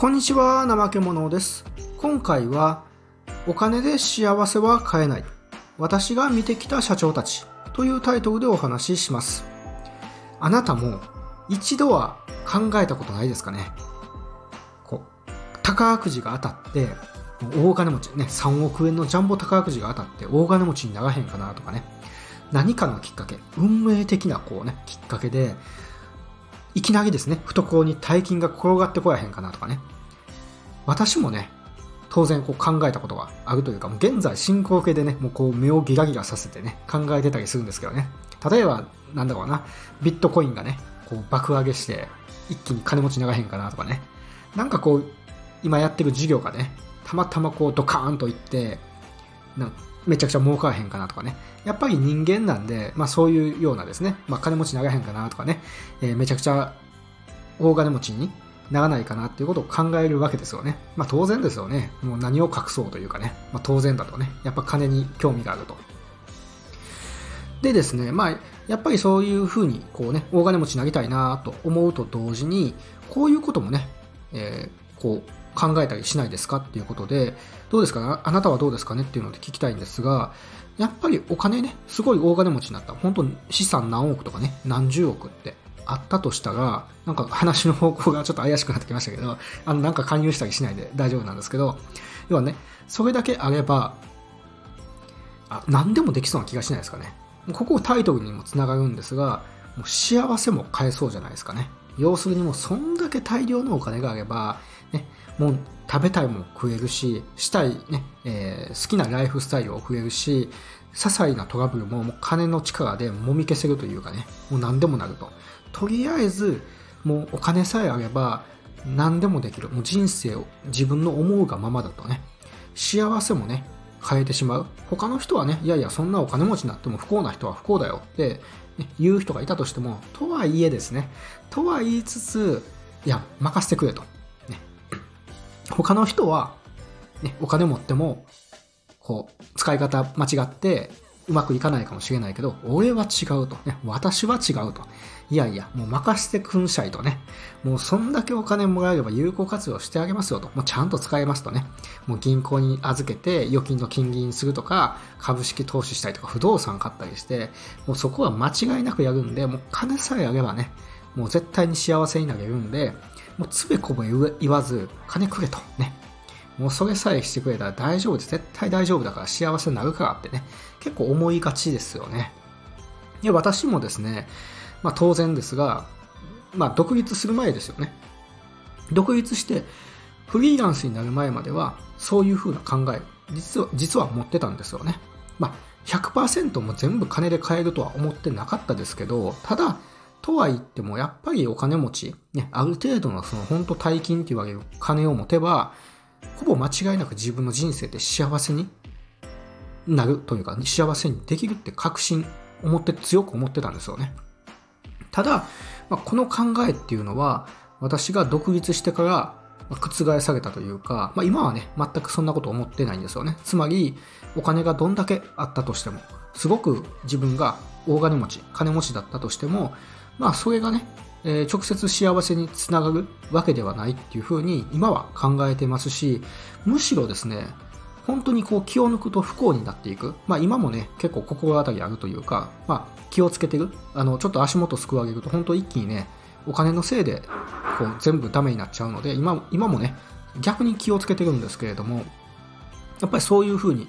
こんにちは、怠け者です。今回は、お金で幸せは買えない。私が見てきた社長たちというタイトルでお話しします。あなたも一度は考えたことないですかね？こう、宝くじが当たって、大金持ち、ね、3億円のジャンボ宝くじが当たって大金持ちにならへんかなとかね。何かのきっかけ、運命的なこうね、きっかけで、いきなりですね、懐に大金が転がってこやへんかなとかね。私もね、当然こう考えたことがあるというか、もう現在進行形でね、もうこう目をギラギラさせてね、考えてたりするんですけどね。例えば、なんだろうな、ビットコインがね、こう爆上げして、一気に金持ちにならへんかなとかね。なんかこう、今やってる事業がね、たまたまこうドカーンといって、なんめちゃくちゃ儲かへんかなとかね。やっぱり人間なんで、まあそういうようなですね、まあ金持ちにならへんかなとかね、えーめちゃくちゃ大金持ちにならないかなっていうことを考えるわけですよね。まあ当然ですよね。もう何を隠そうというかね、まあ当然だとね、やっぱ金に興味があると。でですね、まあやっぱりそういうふうにこうね、大金持ちになりたいなと思うと同時に、こういうこともね、えーこう考えたりしないですかっていうことで、どうですか？あなたはどうですかねっていうので聞きたいんですが、やっぱりお金ね、すごい大金持ちになった。本当に資産何億とかね、何十億ってあったとしたら、なんか話の方向がちょっと怪しくなってきましたけど、あの、なんか勧誘したりしないで大丈夫なんですけど、要はね、それだけあれば、あ、何でもできそうな気がしないですかね。ここタイトルにもつながるんですが、もう幸せも買えそうじゃないですかね。要するにもうそんだけ大量のお金があれば、もう食べたいもん食えるし、したいね、えー好きなライフスタイルを食えるし、些細なトラブルももう金の力でもみ消せるというかね、もう何でもなると。とりあえず、もうお金さえあれば何でもできる。もう人生を自分の思うがままだとね、幸せもね、変えてしまう。他の人はね、いやいや、そんなお金持ちになっても不幸な人は不幸だよって、ね言う人がいたとしても、とはいえですね、とは言いつつ、いや、任せてくれと。他の人は、ね、お金持っても、こう、使い方間違って、うまくいかないかもしれないけど、俺は違うと。ね、私は違うと。いやいや、もう任せてくんしゃいとね。もうそんだけお金もらえれば有効活用してあげますよと。もうちゃんと使えますとね。もう銀行に預けて預金の金利にするとか、株式投資したりとか、不動産買ったりして、もうそこは間違いなくやるんで、もう金さえあればね、もう絶対に幸せになれるんで、もうつべこべ言わず、金くれと。ね。もうそれさえしてくれたら大丈夫です。絶対大丈夫だから幸せになるからってね、結構思いがちですよね。で、私もですね、まあ当然ですが、まあ独立する前ですよね。独立してフリーランスになる前までは、そういう風な考え、実は、実は持ってたんですよね。まあ100%も全部金で買えるとは思ってなかったですけど、ただ、とは言ってもやっぱりお金持ち、ね、ある程度のその本当大金って言われる金を持てば、ほぼ間違いなく自分の人生で幸せになるというか、幸せにできるって確信、思って、強く思ってたんですよね。ただ、まあ、この考えっていうのは、私が独立してから、覆されたというか、まあ、今はね、全くそんなこと思ってないんですよね。つまり、お金がどんだけあったとしても、すごく自分が大金持ち、金持ちだったとしても、まあ、それがね、えー直接幸せにつながるわけではないっていうふうに今は考えてますし、むしろですね、本当にこう気を抜くと不幸になっていく。まあ今もね、結構心当たりあるというか、まあ気をつけてる。あの、ちょっと足元すくわげると本当一気にね、お金のせいでこう全部ダメになっちゃうので、今今もね、逆に気をつけてるんですけれども、やっぱりそういうふうに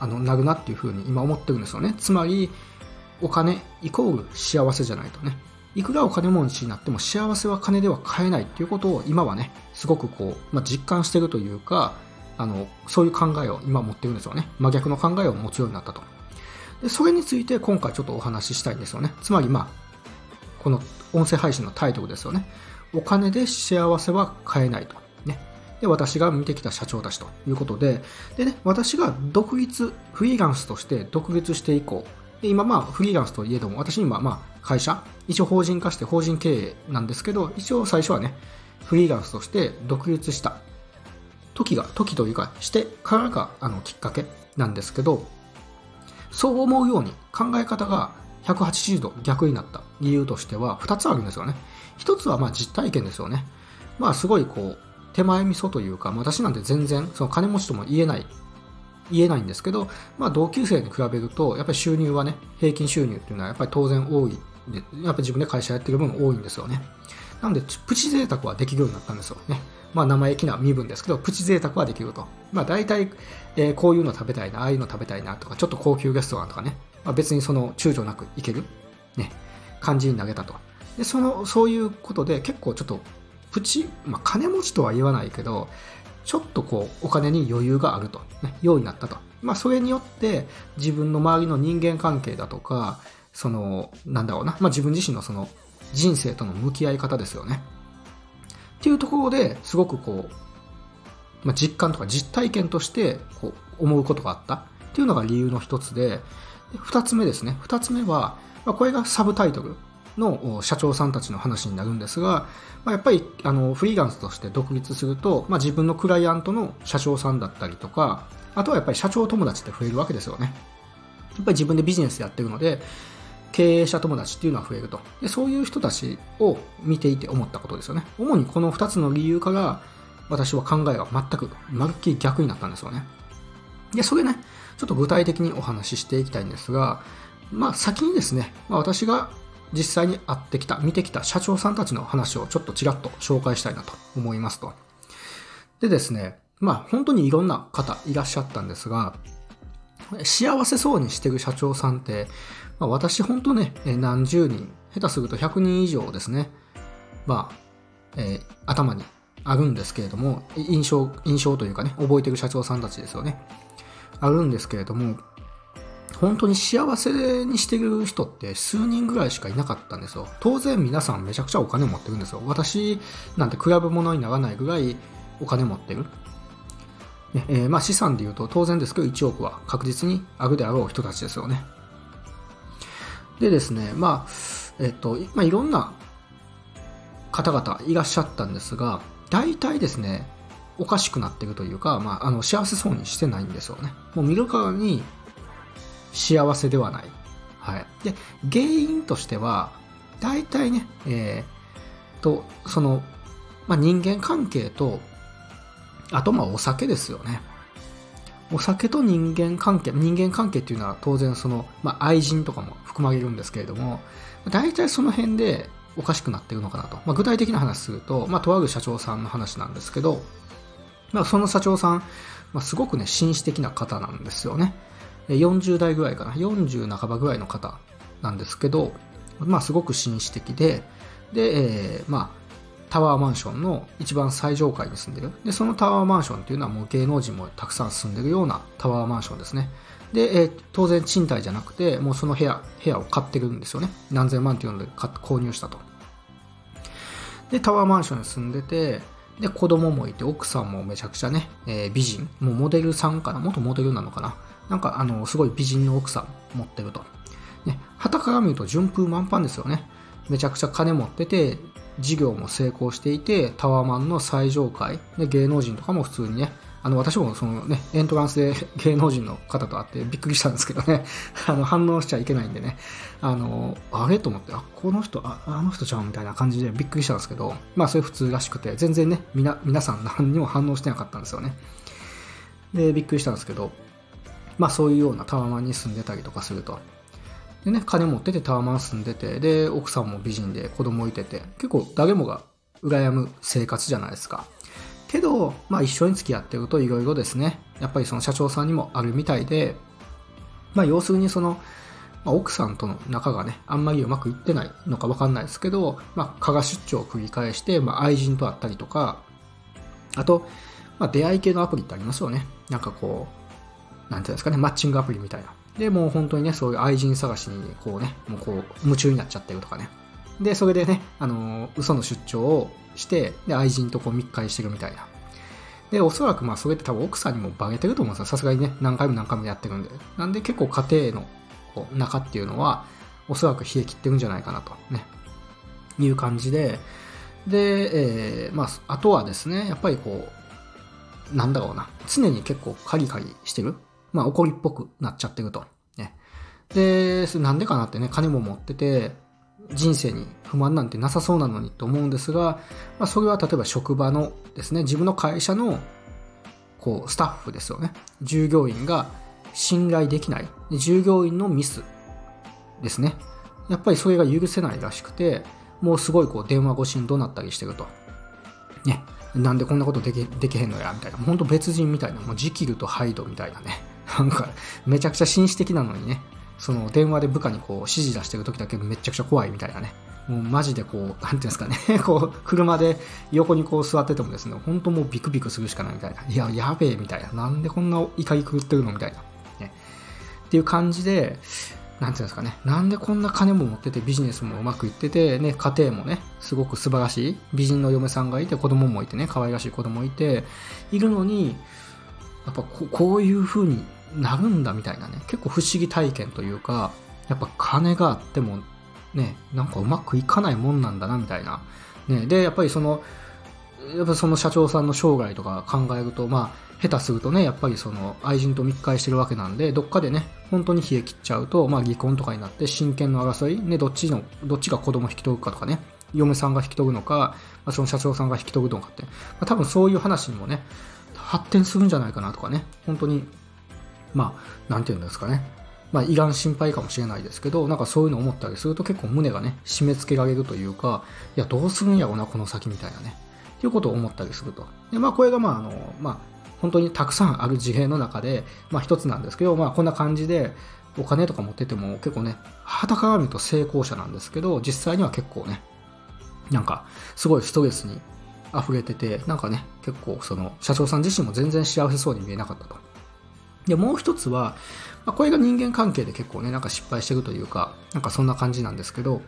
あのなるなっていうふうに今思ってるんですよね。つまり、お金イコール幸せじゃないとね。いくらお金持ちになっても幸せは金では買えないっていうことを今はね、すごくこう、まあ、実感してるというか、あの、そういう考えを今持ってるんですよね。真逆の考えを持つようになったと。で、それについて今回ちょっとお話ししたいんですよね。つまりまあ、この音声配信のタイトルですよね。お金で幸せは買えないと。ね。で、私が見てきた社長たちということで、でね、私が独立、フリーランスとして独立して以降、で今まあフリーランスといえども、私にはまあ会社、一応法人化して法人経営なんですけど、一応最初はね、フリーランスとして独立した時が、時というか、してからがあのきっかけなんですけど、そう思うように考え方が180度逆になった理由としては2つあるんですよね。一つはまあ実体験ですよね。まあすごいこう、手前味噌というか、私なんて全然その金持ちとも言えない言えないんですけど、まあ、同級生に比べると、やっぱり収入はね、平均収入っていうのはやっぱり当然多いで、やっぱ自分で会社やってる分多いんですよね。なので、プチ贅沢はできるようになったんですよね。まあ、生意気な身分ですけど、プチ贅沢はできると。まあ、大体、えー、こういうの食べたいな、ああいうの食べたいなとか、ちょっと高級レストランとかね、まあ、別にその躊躇なく行ける、ね、感じに投げたと。で、その、そういうことで結構ちょっと、プチ、まあ、金持ちとは言わないけど、ちょっとこう、お金に余裕があると、ね、ようになったと。まあ、それによって、自分の周りの人間関係だとか、その、なんだろうな、まあ、自分自身のその、人生との向き合い方ですよね。っていうところですごくこう、まあ、実感とか実体験としてこう思うことがあったっていうのが理由の一つで、二つ目ですね。二つ目は、まあ、これがサブタイトルの社長さんたちの話になるんですが、まあ、やっぱりあのフリーランスとして独立すると、まあ、自分のクライアントの社長さんだったりとか、あとはやっぱり社長友達って増えるわけですよね。やっぱり自分でビジネスやってるので、経営者友達っていうのは増えるとで。そういう人たちを見ていて思ったことですよね。主にこの2つの理由から、私は考えが全く、まるっきり逆になったんですよね。で、それね、ちょっと具体的にお話ししていきたいんですが、まあ先にですね、まあ、私が実際に会ってきた、見てきた社長さんたちの話をちょっとちらっと紹介したいなと思いますと。でですね、まあ本当にいろんな方いらっしゃったんですが、幸せそうにしてる社長さんって、まあ、私本当ね、何十人、下手すると100人以上ですね、まあ、えー、頭にあるんですけれども、印象、印象というかね、覚えてる社長さんたちですよね。あるんですけれども、本当に幸せにしてる人って数人ぐらいしかいなかったんですよ。当然皆さんめちゃくちゃお金持ってるんですよ。私なんて比べ物にならないぐらいお金持ってる。ねえー、まあ資産で言うと当然ですけど1億は確実にあるであろう人たちですよね。でですね、まあ、えっと、まあ、いろんな方々いらっしゃったんですが、大体ですね、おかしくなっているというか、まあ、あの幸せそうにしてないんですよね。もう見るからに幸せではない。はい。で、原因としては、大体ね、えー、と、その、まあ、人間関係と、あとまお酒ですよね。お酒と人間関係、人間関係っていうのは当然その、まあ、愛人とかも含まれるんですけれども、大体その辺でおかしくなっているのかなと。まあ、具体的な話すると、まあ、とある社長さんの話なんですけど、まあ、その社長さん、まあ、すごくね、紳士的な方なんですよね。40代ぐらいかな、40半ばぐらいの方なんですけど、まあ、すごく紳士的で、で、えー、まあ、タワーマンションの一番最上階に住んでる。で、そのタワーマンションっていうのはもう芸能人もたくさん住んでるようなタワーマンションですね。で、えー、当然賃貸じゃなくて、もうその部屋、部屋を買ってるんですよね。何千万っていうので購入したと。で、タワーマンションに住んでて、で、子供もいて、奥さんもめちゃくちゃね、えー、美人。もうモデルさんかな？元モデルなのかな？なんか、あの、すごい美人の奥さん持ってると。ね、旗から見ると順風満帆ですよね。めちゃくちゃ金持ってて、事業も成功していて、タワーマンの最上階、で芸能人とかも普通にね、あの、私もそのね、エントランスで 芸能人の方と会ってびっくりしたんですけどね、あの、反応しちゃいけないんでね、あの、あれ？と思って、あ、この人、ああの人ちゃんみたいな感じでびっくりしたんですけど、まあそれ普通らしくて、全然ね、みな、皆さん何にも反応してなかったんですよね。で、びっくりしたんですけど、まあそういうようなタワーマンに住んでたりとかすると。でね、金持っててタワマン住んでて、で、奥さんも美人で子供いてて、結構誰もが羨む生活じゃないですか。けど、まあ一緒に付き合ってるといろいろですね、やっぱりその社長さんにもあるみたいで、まあ要するにその、まあ、奥さんとの仲がね、あんまりうまくいってないのかわかんないですけど、まあ、加賀出張を繰り返して、まあ、愛人と会ったりとか、あと、まあ、出会い系のアプリってありますよね。なんかこう、なんていうんですかね、マッチングアプリみたいな。で、もう本当にね、そういう愛人探しに、こうね、もうこう、夢中になっちゃってるとかね。で、それでね、あの、嘘の出張をして、で、愛人とこう密会してるみたいな。で、おそらくまあ、それって多分奥さんにもバレてると思うんですよ。さすがにね、何回も何回もやってるんで。なんで結構家庭のこう中っていうのは、おそらく冷え切ってるんじゃないかなと、ね、いう感じで、で、えー、まあ、あとはですね、やっぱりこう、なんだろうな、常に結構カリカリしてるまあ怒りっぽくなっちゃってると。ね。で、なんでかなってね、金も持ってて、人生に不満なんてなさそうなのにと思うんですが、まあ、それは例えば職場のですね自分の会社のこうスタッフですよね。従業員が信頼できない。従業員のミスですね。やっぱりそれが許せないらしくてもうすごいこう電話越しに怒鳴ったりしてると。ね。なんでこんなことできできへんのやみたいな。本当別人みたいな。もうジキルとハイドみたいなね。なんかめちゃくちゃ紳士的なのにねその電話で部下にこう指示出してる時だけめちゃくちゃ怖いみたいなねもうマジでこう、なんていうんですかね、こう、車で横にこう座っててもですね、本当もうビクビクするしかないみたいな。いや、やべえみたいな。なんでこんな怒り狂ってるのみたいな。ね。っていう感じで、なんていうんですかね、なんでこんな金も持っててビジネスもうまくいってて、ね、家庭もね、すごく素晴らしい美人の嫁さんがいて、子供もいてね、可愛らしい子供いて、いるのに、やっぱここういう風になるんだみたいなね、結構不思議体験というか、やっぱ金があってもね、なんかうまくいかないもんなんだなみたいな。ね、で、やっぱりその、やっぱその社長さんの生涯とか考えると、まあ、下手するとね、やっぱりその愛人と密会してるわけなんで、どっかでね、本当に冷え切っちゃうと、まあ離婚とかになって真剣の争い、ね、どっちの、どっちが子供引き取るかとかね、嫁さんが引き取るのか、まあ、その社長さんが引き取るのかって、まあ、多分そういう話にもね、発展するんじゃないかなとかね、本当に、まあ、なんていうんですかね、まあ、いらん心配かもしれないですけど、なんかそういうの思ったりすると結構胸がね、締め付けられるというか、いや、どうするんやろな、この先みたいなね。っていうことを思ったりすると。で、まあ、これがまあ、あの、まあ、本当にたくさんある事例の中で、まあ一つなんですけど、まあこんな感じで、お金とか持ってても結構ね、肌から見ると成功者なんですけど、実際には結構ね、なんか、すごいストレスに溢れてて、なんかね、結構その、社長さん自身も全然幸せそうに見えなかったと。で、もう一つは、まあ、これが人間関係で結構ね、なんか失敗してるというか、なんかそんな感じなんですけど、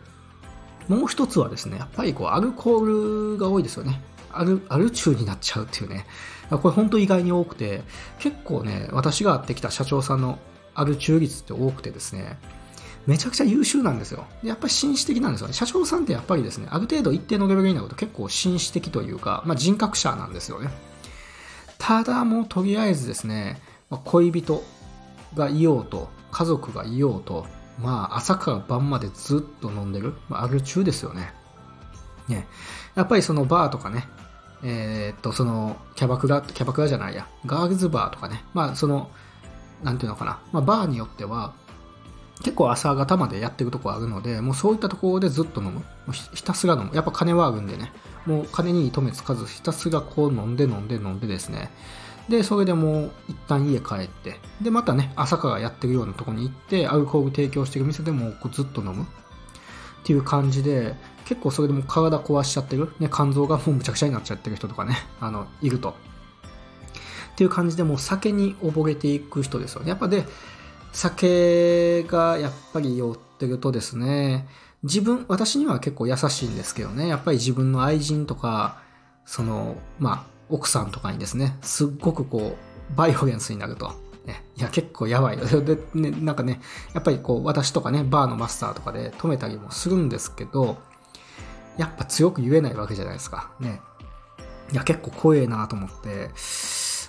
もう一つはですね、やっぱりこう、アルコールが多いですよね。アル、アル中になっちゃうっていうね。これ本当意外に多くて、結構ね、私が会ってきた社長さんのアル中率って多くてですね、めちゃくちゃ優秀なんですよ。やっぱり紳士的なんですよね。社長さんってやっぱりですね、ある程度一定のレベルになると結構紳士的というか、まあ、人格者なんですよね。ただもうとりあえずですね、恋人がいようと、家族がいようと、まあ朝から晩までずっと飲んでる、まあ、アル中ですよね。ね。やっぱりそのバーとかね、えー、っと、その、キャバクラ、キャバクラじゃないや、ガールズバーとかね、まあその、なんていうのかな、まあバーによっては、結構朝方までやってるとこあるので、もうそういったところでずっと飲む。もうひたすら飲む。やっぱ金はあるんでね、もう金に糸目つかず、ひたすらこう飲んで飲んで飲んでですね、で、それでもう一旦家帰って、で、またね、朝からやってるようなとこに行って、アルコール提供してる店でもずっと飲むっていう感じで、結構それでも体壊しちゃってる、ね、肝臓がもうむちゃくちゃになっちゃってる人とかね、あの、いると。っていう感じでもう酒に溺れていく人ですよね。やっぱで、酒がやっぱり酔ってるとですね、自分、私には結構優しいんですけどね、やっぱり自分の愛人とか、その、まあ、奥さんとかにですね、すっごくこう、バイオレンスになると。ね、いや、結構やばいよ。で、ね、なんかね、やっぱりこう、私とかね、バーのマスターとかで止めたりもするんですけど、やっぱ強く言えないわけじゃないですか。ね。いや、結構怖えなと思って、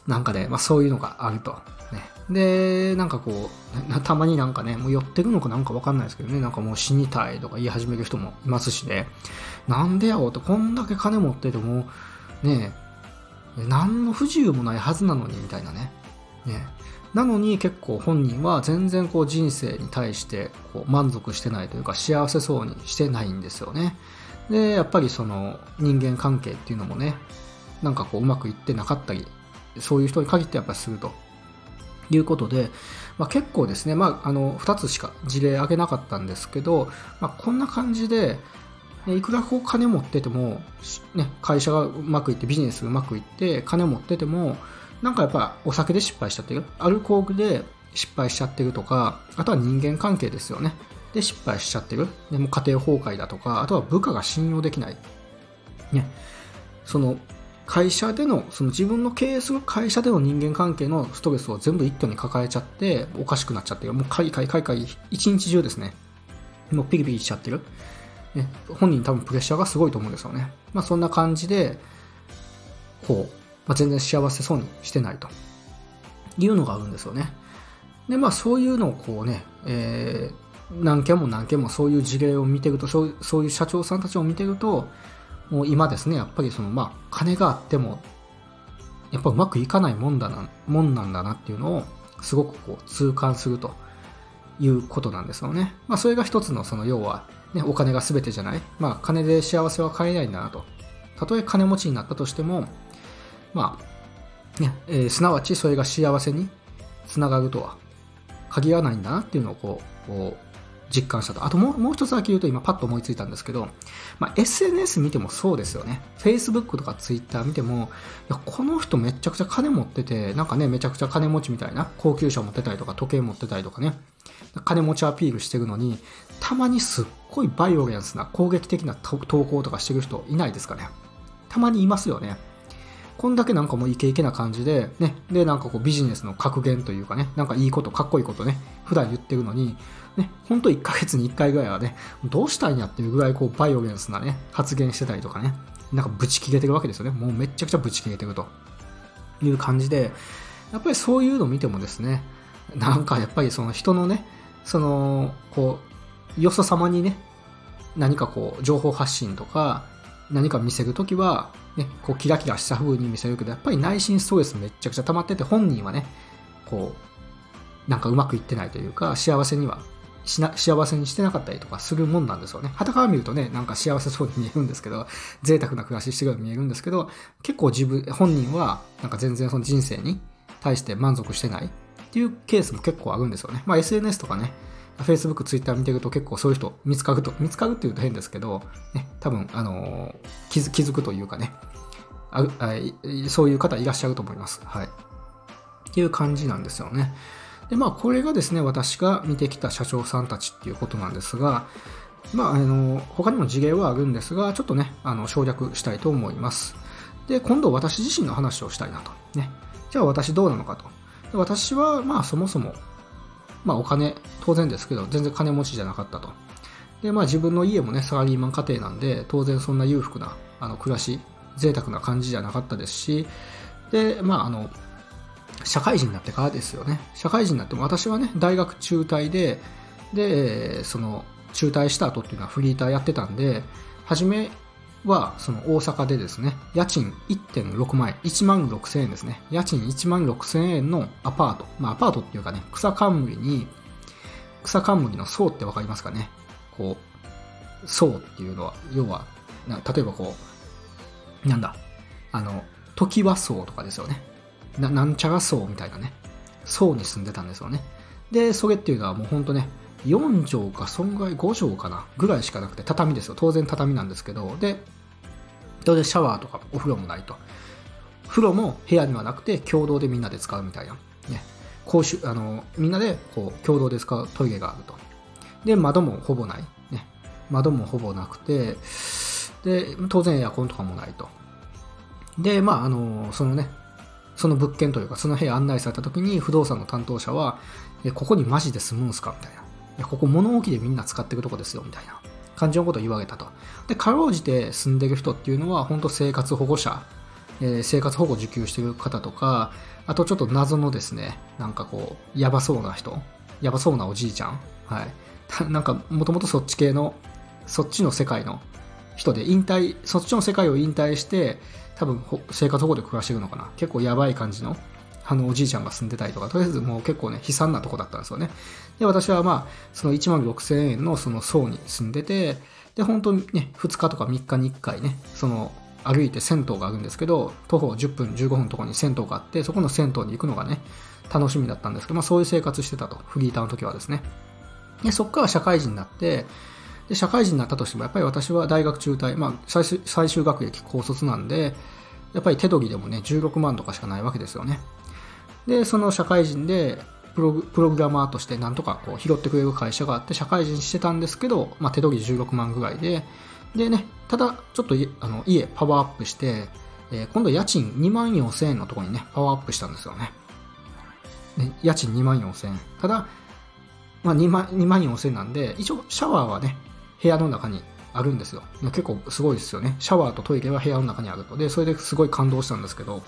なんかね、まあそういうのがあると。ね。で、なんかこう、たまになんかね、もう寄ってるのかなんかわかんないですけどね、なんかもう死にたいとか言い始める人もいますしね、なんでやろうと、こんだけ金持ってても、ね、何の不自由もないはずなのにみたいなね。ねなのに結構本人は全然こう人生に対してこう満足してないというか幸せそうにしてないんですよね。で、やっぱりその人間関係っていうのもね、なんかこううまくいってなかったり、そういう人に限ってやっぱりするということで、まあ、結構ですね、まあ、あの2つしか事例挙げなかったんですけど、まあ、こんな感じでいくらこう金持ってても、ね、会社がうまくいってビジネスがうまくいって金持っててもなんかやっぱお酒で失敗しちゃってる。アルコールで失敗しちゃってるとかあとは人間関係ですよね。で失敗しちゃってる。でも家庭崩壊だとかあとは部下が信用できない。ね。その会社でのその自分の経営する会社での人間関係のストレスを全部一挙に抱えちゃっておかしくなっちゃってる。もうかいかいかいかい一日中ですね。もうピリピリしちゃってる。ね、本人多分プレッシャーがすごいと思うんですよね。まあそんな感じで、こう、まあ、全然幸せそうにしてないというのがあるんですよね。で、まあそういうのをこうね、えー、何件も何件もそういう事例を見てるとそうそういう社長さんたちを見てるともう今ですねやっぱりそのまあ金があってもやっぱうまくいかないもんだなもんなんだなっていうのをすごくこう痛感するということなんですよね。まあ、それが一つのその要は、ね、お金が全てじゃない。まあ、金で幸せは買えないんだなと。たとえ金持ちになったとしても、まあ、ね、えー、すなわちそれが幸せにつながるとは限らないんだなっていうのをこう、こう実感したと。あともうもう一つだけ言うと今パッと思いついたんですけど、まあ、SNS 見てもそうですよね。Facebook とか Twitter 見ても、いやこの人めちゃくちゃ金持ってて、なんかね、めちゃくちゃ金持ちみたいな、高級車持ってたりとか、時計持ってたりとかね、金持ちアピールしてるのに、たまにすっごいバイオレンスな攻撃的な投稿とかしてる人いないですかね。たまにいますよね。こんだけなんかもうイケイケな感じで、ね、で、なんかこうビジネスの格言というかね、なんかいいこと、かっこいいことね、普段言ってるのに、ね、ほんと1ヶ月に1回ぐらいはね、どうしたいんやっていうぐらいこうバイオレンスなね、発言してたりとかね、なんかブチ切れてるわけですよね。もうめちゃくちゃブチ切れてるという感じで、やっぱりそういうの見てもですね、なんかやっぱりその人のね、その、こう、よそ様にね、何かこう、情報発信とか、何か見せるときは、ね、こうキラキラした風に見せるけど、やっぱり内心ストレスめちゃくちゃ溜まってて、本人はね、こう、なんかうまくいってないというか、幸せにはしな、幸せにしてなかったりとかするもんなんですよね。旗から見るとね、なんか幸せそうに見えるんですけど、贅沢な暮らししてるように見えるんですけど、結構自分、本人は、なんか全然その人生に対して満足してないっていうケースも結構あるんですよね。まあ SNS とかね、Facebook、Twitter 見てると結構そういう人見つかると、見つかるって言うと変ですけど、ね、多分、あの気づ、気づくというかね、ああそういう方いらっしゃると思います。はい。っていう感じなんですよね。で、まあ、これがですね、私が見てきた社長さんたちっていうことなんですが、まあ、あの、他にも事例はあるんですが、ちょっとね、あの、省略したいと思います。で、今度私自身の話をしたいなと。ね。じゃあ私どうなのかと。私は、まあ、そもそも、まあ、お金、当然ですけど、全然金持ちじゃなかったと。で、まあ、自分の家もね、サラリーマン家庭なんで、当然そんな裕福な、あの、暮らし、贅沢な感じじゃなかったですし、で、まあ、あの、社会人になってからですよね。社会人になっても、私はね、大学中退で、で、その、中退した後っていうのはフリーターやってたんで、初めは、その大阪でですね、家賃1.6万円、1万6千円ですね。家賃1万6千円のアパート。まあ、アパートっていうかね、草冠に、草冠の層ってわかりますかねこう、層っていうのは、要は、例えばこう、なんだ、あの、時は層とかですよね。ななんちゃら層みたいなね、層に住んでたんですよね。で、それっていうのはもうほんとね、4畳か、損害5畳かな、ぐらいしかなくて、畳ですよ。当然畳なんですけど、で、当然シャワーとかお風呂もないと。風呂も部屋にはなくて、共同でみんなで使うみたいな。ね。公衆、あの、みんなでこう共同で使うトイレがあると。で、窓もほぼない。ね。窓もほぼなくて、で、当然エアコンとかもないと。で、まあ、あの、そのね、その物件というか、その部屋案内された時に不動産の担当者は、ここにマジで住むんすか？みたいな。いや、ここ物置でみんな使ってるとこですよ、みたいな感じのことを言われたと。で、かろうじて住んでる人っていうのは、本当生活保護者、えー、生活保護受給してる方とか、あとちょっと謎のですね、なんかこう、やばそうな人、やばそうなおじいちゃん、はい。なんか、もともとそっち系の、そっちの世界の人で引退、そっちの世界を引退して、多分生活保護で暮らしてるのかな。結構やばい感じのあのおじいちゃんが住んでたりとか、とりあえずもう結構ね、悲惨なとこだったんですよね。で、私はまあ、その1万6000円のその層に住んでて、で、本当にね、2日とか3日に1回ね、その歩いて銭湯があるんですけど、徒歩10分、15分のとこに銭湯があって、そこの銭湯に行くのがね、楽しみだったんですけど、まあそういう生活してたと、フリーターの時はですね。で、そこから社会人になって、で、社会人になったとしても、やっぱり私は大学中退、まあ最終最終学歴高卒なんで、やっぱり手取りでもね、16万とかしかないわけですよね。で、その社会人でプログラマーとしてなんとかこう拾ってくれる会社があって社会人してたんですけど、まあ、手取り16万ぐらいで、でね、ただちょっとあの家パワーアップして、えー、今度家賃2万4千円のところにね、パワーアップしたんですよね。ね家賃2万4千円。ただ、まあ2万 ,2 万4千円なんで、一応シャワーはね、部屋の中にあるんですよ。結構すごいですよね。シャワーとトイレは部屋の中にあると。で、それですごい感動したんですけど、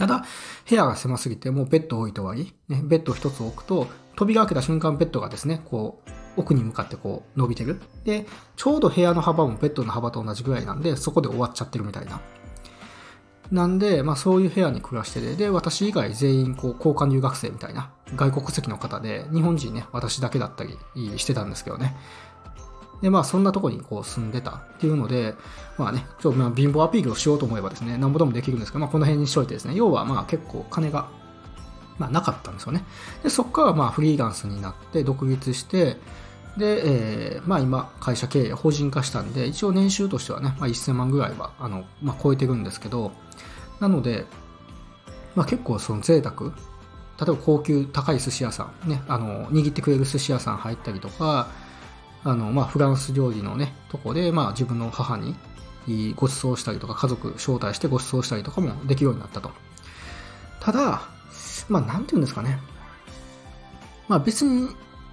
ただ、部屋が狭すぎて、もうベッド置いて終わり、ね、ベッドを一つ置くと、扉開けた瞬間ベッドがですね、こう、奥に向かってこう伸びてる。で、ちょうど部屋の幅もベッドの幅と同じぐらいなんで、そこで終わっちゃってるみたいな。なんで、まあそういう部屋に暮らしてて、で、私以外全員こう交換留学生みたいな外国籍の方で、日本人ね、私だけだったりしてたんですけどね。で、まあそんなとこにこう住んでたっていうので、まあね、ちょっとまあ貧乏アピールをしようと思えばですね、なんぼでもできるんですけど、まあこの辺にしといてですね、要はまあ結構金が、まあなかったんですよね。で、そこからまあフリーランスになって独立して、で、えー、まあ今、会社経営、法人化したんで、一応年収としてはね、まあ、1000万ぐらいは、あの、まあ、超えてるんですけど、なので、まあ、結構その贅沢、例えば高級高い寿司屋さん、ね、あの、握ってくれる寿司屋さん入ったりとか、あの、まあ、フランス料理のね、とこで、まあ、自分の母にご馳走したりとか、家族招待してご馳走したりとかもできるようになったと。ただ、まあ、なんていうんですかね。まあ、別に、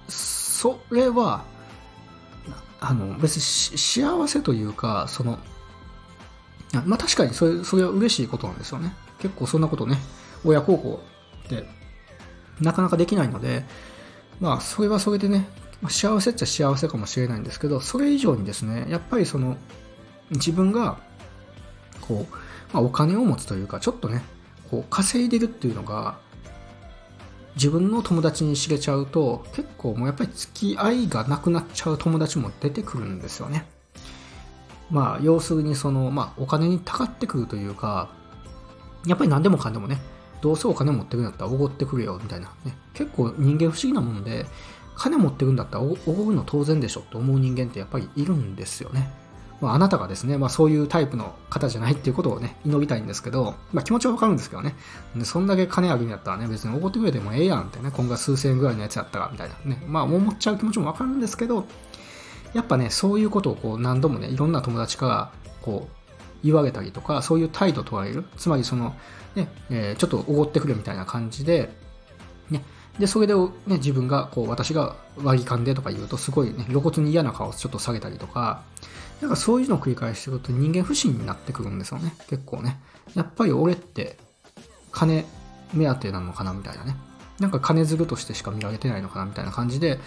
それは、あの、別に幸せというか、その、まあ確かにそれ、それは嬉しいことなんですよね。結構そんなことね、親孝行ってなかなかできないので、まあそれはそれでね、まあ、幸せっちゃ幸せかもしれないんですけど、それ以上にですね、やっぱりその、自分が、こう、まあ、お金を持つというか、ちょっとね、こう稼いでるっていうのが、自分の友達に知れちゃうと結構もうやっぱり付き合いがなくなっちゃう友達も出てくるんですよね。まあ要するにその、まあ、お金にたかってくるというかやっぱり何でもかんでもねどうせお金持ってくるんだったらおごってくれよみたいな、ね、結構人間不思議なもんで金持ってるんだったらおごるの当然でしょと思う人間ってやっぱりいるんですよね。まあ、あなたがですね、まあ、そういうタイプの方じゃないっていうことをね、祈りたいんですけど、まあ、気持ちはわかるんですけどね。そんだけ金あるんやったらね、別におごってくれてもええやんってね、今後数千円ぐらいのやつやったら、みたいなね。まあ、思っちゃう気持ちもわかるんですけど、やっぱね、そういうことをこう何度もね、いろんな友達からこう言われたりとか、そういう態度を取られる。つまりその、ね、えー、ちょっとおごってくれみたいな感じで、ね、で、それで、ね、自分が、こう、私が割り勘でとか言うと、すごいね、露骨に嫌な顔をちょっと下げたりとか、なんかそういうのを繰り返してると人間不信になってくるんですよね。結構ね。やっぱり俺って金目当てなのかなみたいなね。なんか金づるとしてしか見られてないのかなみたいな感じで、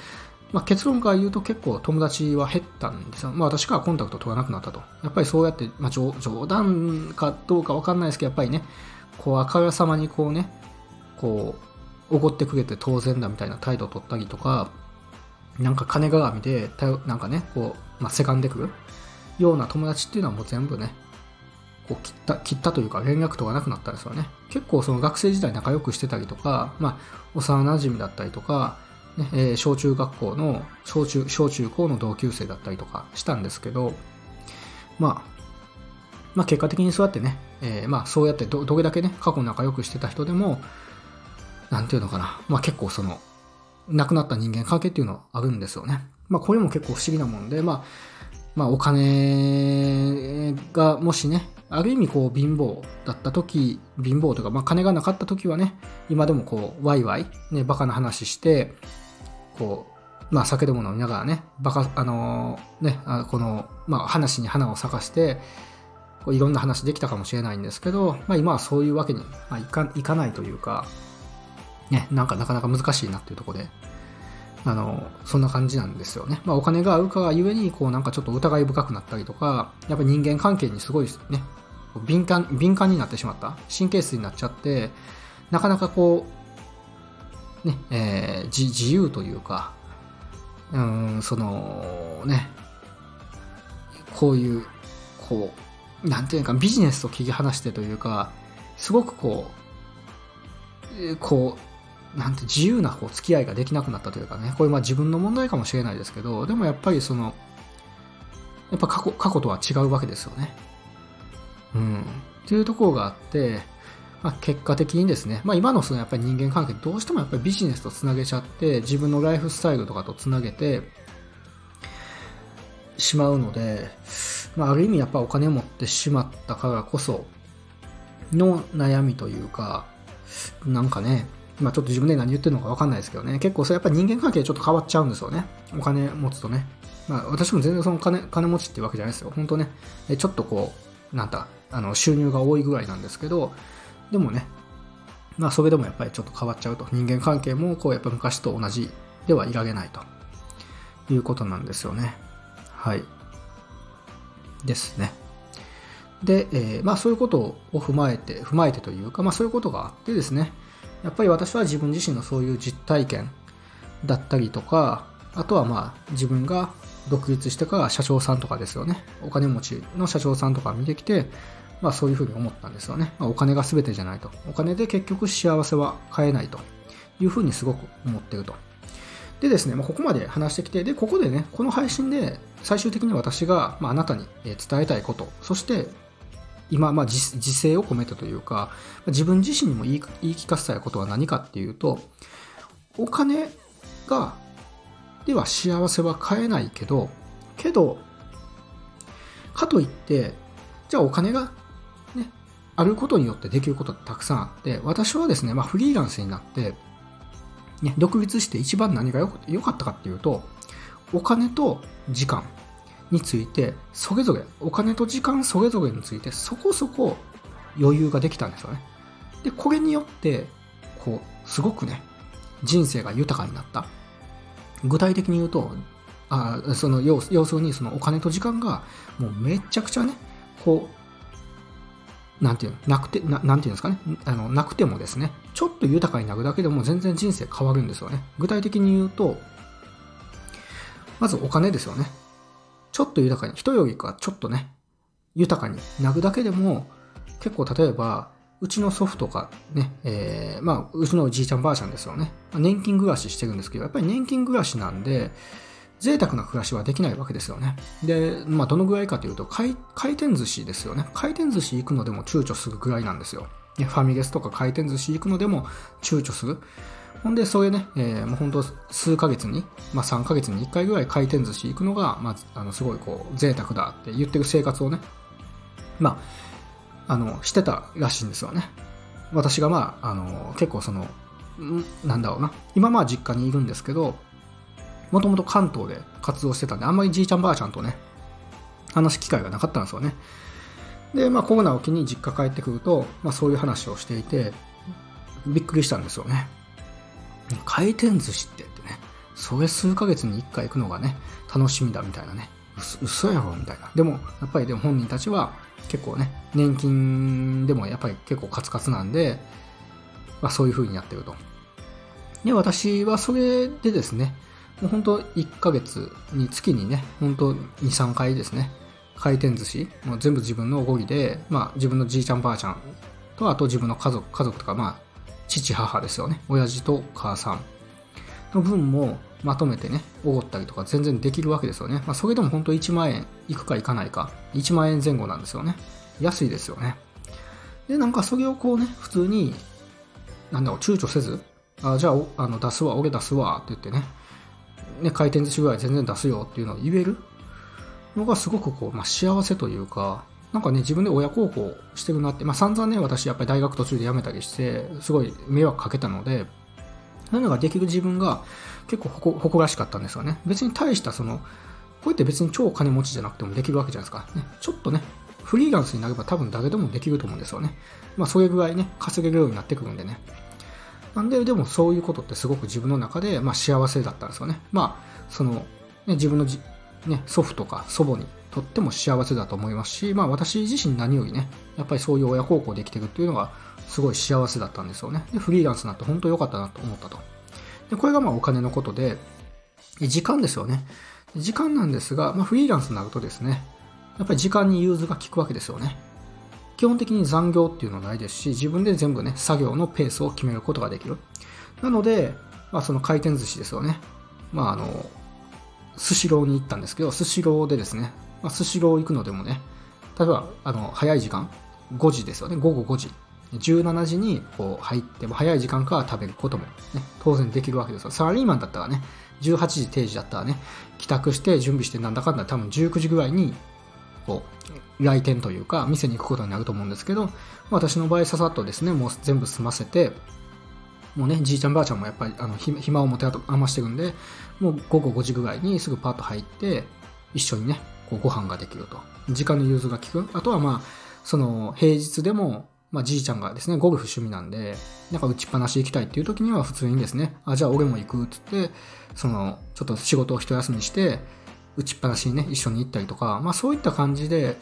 まあ、結論から言うと結構友達は減ったんですよ。まあ私からコンタクト取らなくなったと。やっぱりそうやって、まあ冗談かどうかわかんないですけど、やっぱりね、こうあからさまにこうね、こう、おごってくれて当然だみたいな態度を取ったりとか、なんか金鏡で、なんかね、こう、まあ、せかんでく？るような友達っていうのはもう全部ね、こう切った、切ったというか連絡とかなくなったんですよね。結構その学生時代仲良くしてたりとか、まあ、幼馴染だったりとか、ねえー、小中学校の、小中、小中高の同級生だったりとかしたんですけど、まあ、まあ結果的にそうやってね、えー、まあそうやってど、どれだけね、過去仲良くしてた人でも、なんていうのかな、まあ結構その、亡くなった人間関係っていうのはあるんですよね。まあこれも結構不思議なもんで、まあ、まあお金がもしね、ある意味こう貧乏だった時、貧乏とか、まあ金がなかった時はね、今でもこうワイワイ、ね、バカな話して、こう、まあ酒でも飲みながらね、バカ、あのー、ね、あこの、まあ話に花を咲かして、こういろんな話できたかもしれないんですけど、まあ今はそういうわけに、まあ、いかいかないというか、ね、なんかなかなか難しいなっていうとこで、あの、そんな感じなんですよね。まあお金があるからゆえに、こうなんかちょっと疑い深くなったりとか、やっぱ人間関係にすごいね、敏感、敏感になってしまった。神経質になっちゃって、なかなかこう、ね、えー、自由というか、うん、そのね、こういう、こう、なんていうかビジネスと切り離してというか、すごくこう、こう、なんて自由なこう付き合いができなくなったというかね、これまあ自分の問題かもしれないですけど、でもやっぱりその、やっぱ過去過去とは違うわけですよね。うん。っていうところがあって、まあ、結果的にですね、まあ、今のそのやっぱり人間関係どうしてもやっぱりビジネスとつなげちゃって自分のライフスタイルとかとつなげてしまうので、まあ、ある意味やっぱお金を持ってしまったからこその悩みというかなんかねまあちょっと自分で何言ってるのかわかんないですけどね、結構それやっぱり人間関係ちょっと変わっちゃうんですよね。お金持つとね。まあ私も全然その金金持ちってわけじゃないですよ。本当ね、ちょっとこう、なんだ、あの収入が多いぐらいなんですけど、でもね、まあそれでもやっぱりちょっと変わっちゃうと。人間関係もこうやっぱ昔と同じではいられないということなんですよね。はい。ですね。で、えー、まあそういうことを踏まえて、踏まえてというか、まあそういうことがあってですね、やっぱり私は自分自身のそういう実体験だったりとか、あとはまあ自分が独立してから社長さんとかですよね。お金持ちの社長さんとか見てきて、まあそういうふうに思ったんですよね。まあ、お金が全てじゃないと。お金で結局幸せは買えないというふうにすごく思ってると。でですね、まあ、ここまで話してきて、で、ここでね、この配信で最終的に私が、まあ、あなたに伝えたいこと、そして今、まあ自、制を込めてというか、自分自身にも言い言い聞かせたいことは何かっていうと、お金が、では幸せは買えないけど、けど、かといって、じゃあお金がね、あることによってできることってたくさんあって、私はですね、まあ、フリーランスになって、ね、独立して一番何が良かったかっていうと、お金と時間。について、それぞれ、お金と時間それぞれについて、そこそこ余裕ができたんですよね。で、これによって、こう、すごくね、人生が豊かになった。具体的に言うと、あその要要するにそのお金と時間がもうめちゃくちゃね、こう、なんていうの、なくて、ななんていうんですかね、あの、なくてもですね、ちょっと豊かになるだけでも全然人生変わるんですよね。具体的に言うと、まずお金ですよね。ちょっと豊かに、人よりかちょっとね、豊かになるだけでも、結構例えば、うちの祖父とかね、えー、まあ、うちのおじいちゃんばあちゃんですよね。年金暮らししてるんですけど、やっぱり年金暮らしなんで、贅沢な暮らしはできないわけですよね。で、まあ、どのぐらいかというと回、回転寿司ですよね。回転寿司行くのでも躊躇するぐらいなんですよ。ファミレスとか回転寿司行くのでも躊躇する。ほんで、そういうね、えー、もう本当数ヶ月に、まあ3ヶ月に1回ぐらい回転寿司行くのが、まあ、あの、すごいこう、贅沢だって言ってる生活をね、まあ、あの、してたらしいんですよね。私がまあ、あの、結構その、なんだろうな。今まあ実家にいるんですけど、もともと関東で活動してたんで、あんまりじいちゃんばあちゃんとね、話す機会がなかったんですよね。で、まあコロナを機に実家帰ってくると、まあそういう話をしていて、びっくりしたんですよね。回転寿司ってってね、それ数ヶ月に1回行くのがね、楽しみだみたいなね、嘘やろみたいな。でも、やっぱりでも本人たちは結構ね、年金でもやっぱり結構カツカツなんで、まあそういう風にやってると。で、私はそれでですね、もう本当1ヶ月に月にね、本当2、3回ですね、回転寿司、もう全部自分のおごりで、まあ自分のじいちゃんばあちゃんと、あと自分の家族、家族とか、まあ父母ですよね。親父と母さん。の分もまとめてねおごったりとか全然できるわけですよね、まあ、それでも本当1万円いくかいかないか。1万円前後なんですよね。安いですよね。でなんかそれをこうね普通になんだろう躊躇せずあじゃああの出すわ俺出すわって言ってねね回転寿司ぐらい全然出すよっていうのを言えるのがすごくこう、まあ、幸せというかなんかね、自分で親孝行してるなって、まあ散々ね、私やっぱり大学途中で辞めたりして、すごい迷惑かけたので、そういうのができる自分が結構誇らしかったんですよね。別に大したその、こうやって別に超金持ちじゃなくてもできるわけじゃないですか。ね、ちょっとね、フリーランスになれば多分誰でもできると思うんですよね。まあそれぐらいね、稼げるようになってくるんでね。なんで、でもそういうことってすごく自分の中で、まあ、幸せだったんですよね。まあ、その、ね、自分のじ、ね、祖父とか祖母にとっても幸せだと思いますし、まあ私自身何よりね、やっぱりそういう親孝行できてるっていうのがすごい幸せだったんですよね。で、フリーランスになって本当良かったなと思ったと。で、これがまあお金のことで、時間ですよね。時間なんですが、まあフリーランスになるとですね、やっぱり時間に融通が効くわけですよね。基本的に残業っていうのはないですし、自分で全部ね、作業のペースを決めることができる。なので、まあその回転寿司ですよね。まああの、スシローに行ったんですけど、スシローでですね、まあ、スシロー行くのでもね、例えば、あの、早い時間、5時ですよね、午後5時。17時にこう入っても早い時間から食べることも、ね、当然できるわけですよ。サラリーマンだったらね、18時定時だったらね、帰宅して準備してなんだかんだ多分19時ぐらいに、こう、来店というか、店に行くことになると思うんですけど、私の場合ささっとですね、もう全部済ませて、もうね、じいちゃんばあちゃんもやっぱりあの暇を持て余してるんで、もう午後5時ぐらいにすぐパッと入って、一緒にね、こうご飯ができると。時間の融通が利く。あとはまあ、その平日でも、まあ、じいちゃんがですね、ゴルフ趣味なんで、なんか打ちっぱなし行きたいっていう時には普通にですね、あ、じゃあ俺も行くっつって、その、ちょっと仕事を一休みして、打ちっぱなしにね、一緒に行ったりとか、まあそういった感じで、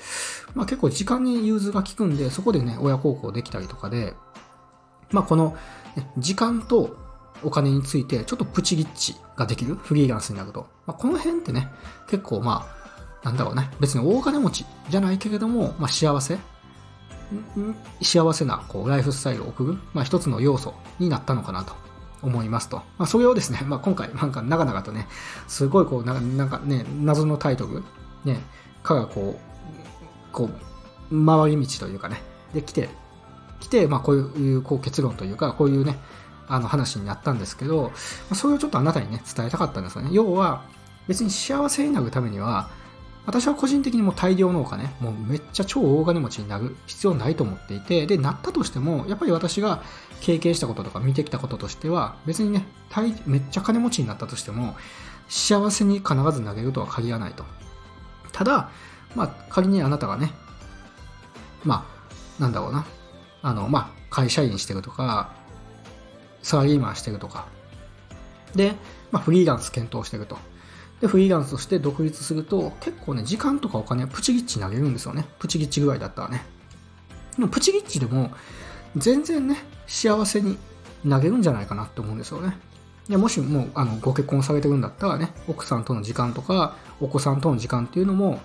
まあ結構時間に融通が効くんで、そこでね、親孝行できたりとかで、まあこの、ね、時間とお金についてちょっとプチギッチができるフリーランスになると。まあ、この辺ってね、結構まあ、なんだろうね、別に大金持ちじゃないけれども、まあ幸せ？幸せなこうライフスタイルを送る、まあ、一つの要素になったのかなと。思いますと。まあ、それをですね、まあ、今回なんか長々とね、すごいこう、なんかね、謎のタイトル、ね、かがこう、こう、回り道というかね、で来て、来て、まあ、こういうこう結論というか、こういうね、あの話になったんですけど、それをちょっとあなたにね、伝えたかったんですよね。要は、別に幸せになるためには、私は個人的にも大量農家ね、もうめっちゃ超大金持ちになる必要ないと思っていて、で、なったとしても、やっぱり私が経験したこととか見てきたこととしては、別にね、めっちゃ金持ちになったとしても、幸せに必ず投げるとは限らないと。ただ、まあ、仮にあなたがね、まあ、なんだろうな、あの、まあ、会社員してるとか、サラリーマンしてるとか、で、まあ、フリーランス検討してると。で、フリーランスとして独立すると、結構ね、時間とかお金プチギッチ投げるんですよね。プチギッチぐらいだったらね。でもプチギッチでも、全然ね、幸せに投げるんじゃないかなって思うんですよね。でもしもうあのご結婚されてるんだったらね、奥さんとの時間とか、お子さんとの時間っていうのも、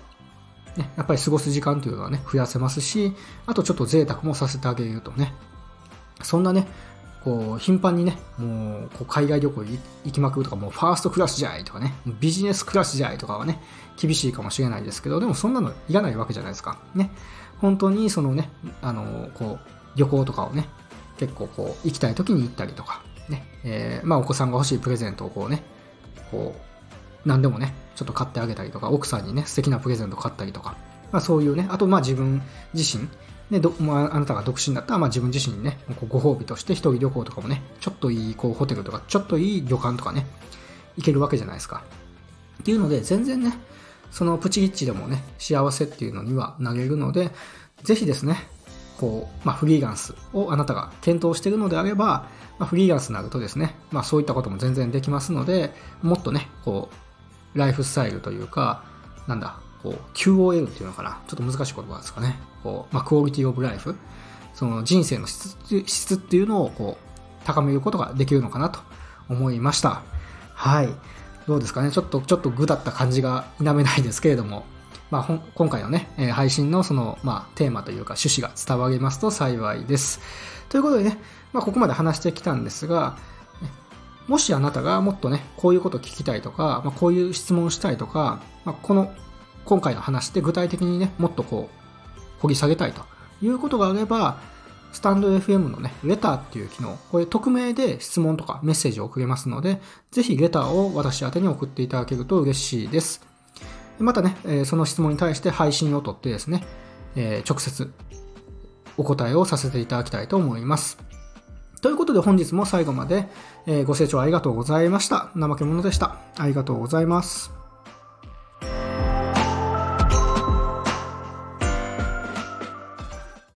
ね、やっぱり過ごす時間というのはね、増やせますし、あとちょっと贅沢もさせてあげるとね、そんなね、こう、頻繁にね、もう、こう海外旅行行きまくるとか、もうファーストクラスじゃいとかね、ビジネスクラスじゃいとかはね、厳しいかもしれないですけど、でもそんなのいらないわけじゃないですか。ね。本当にそのね、あの、こう、旅行とかをね、結構こう、行きたい時に行ったりとか、ね、えー、まあお子さんが欲しいプレゼントをこうね、こう、何でもね、ちょっと買ってあげたりとか、奥さんにね、素敵なプレゼント買ったりとか、まあそういうね、あとまあ自分自身、で、どまあ、あなたが独身だったら、まあ、自分自身にね、ご褒美として一人旅行とかもね、ちょっといいこうホテルとか、ちょっといい旅館とかね、行けるわけじゃないですか。っていうので、全然ね、そのプチギッチでもね、幸せっていうのには投げるので、ぜひですね、こう、まあ、フリーランスをあなたが検討しているのであれば、まあ、フリーランスになるとですね、まあ、そういったことも全然できますので、もっとね、こう、ライフスタイルというか、なんだ、こう、QOL っていうのかな？ちょっと難しい言葉ですかね。こう、まあ、クオリティオブライフ。その人生の質質っていうのをこう、高めることができるのかなと思いました。はい。どうですかね？ちょっと、ちょっと具だった感じが否めないですけれども、まあ、今回のね、え配信のその、まあ、テーマというか趣旨が伝わりますと幸いです。ということでね、まあ、ここまで話してきたんですが、もしあなたがもっとね、こういうこと聞きたいとか、まあ、こういう質問したいとか、まあ、この今回の話で具体的にね、もっとこう、掘り下げたいということがあれば、スタンド FM のね、レターっていう機能、これ匿名で質問とかメッセージを送れますので、ぜひレターを私宛に送っていただけると嬉しいです。またね、その質問に対して配信をとってですね、直接お答えをさせていただきたいと思います。ということで本日も最後までご清聴ありがとうございました。怠け者でした。ありがとうございます。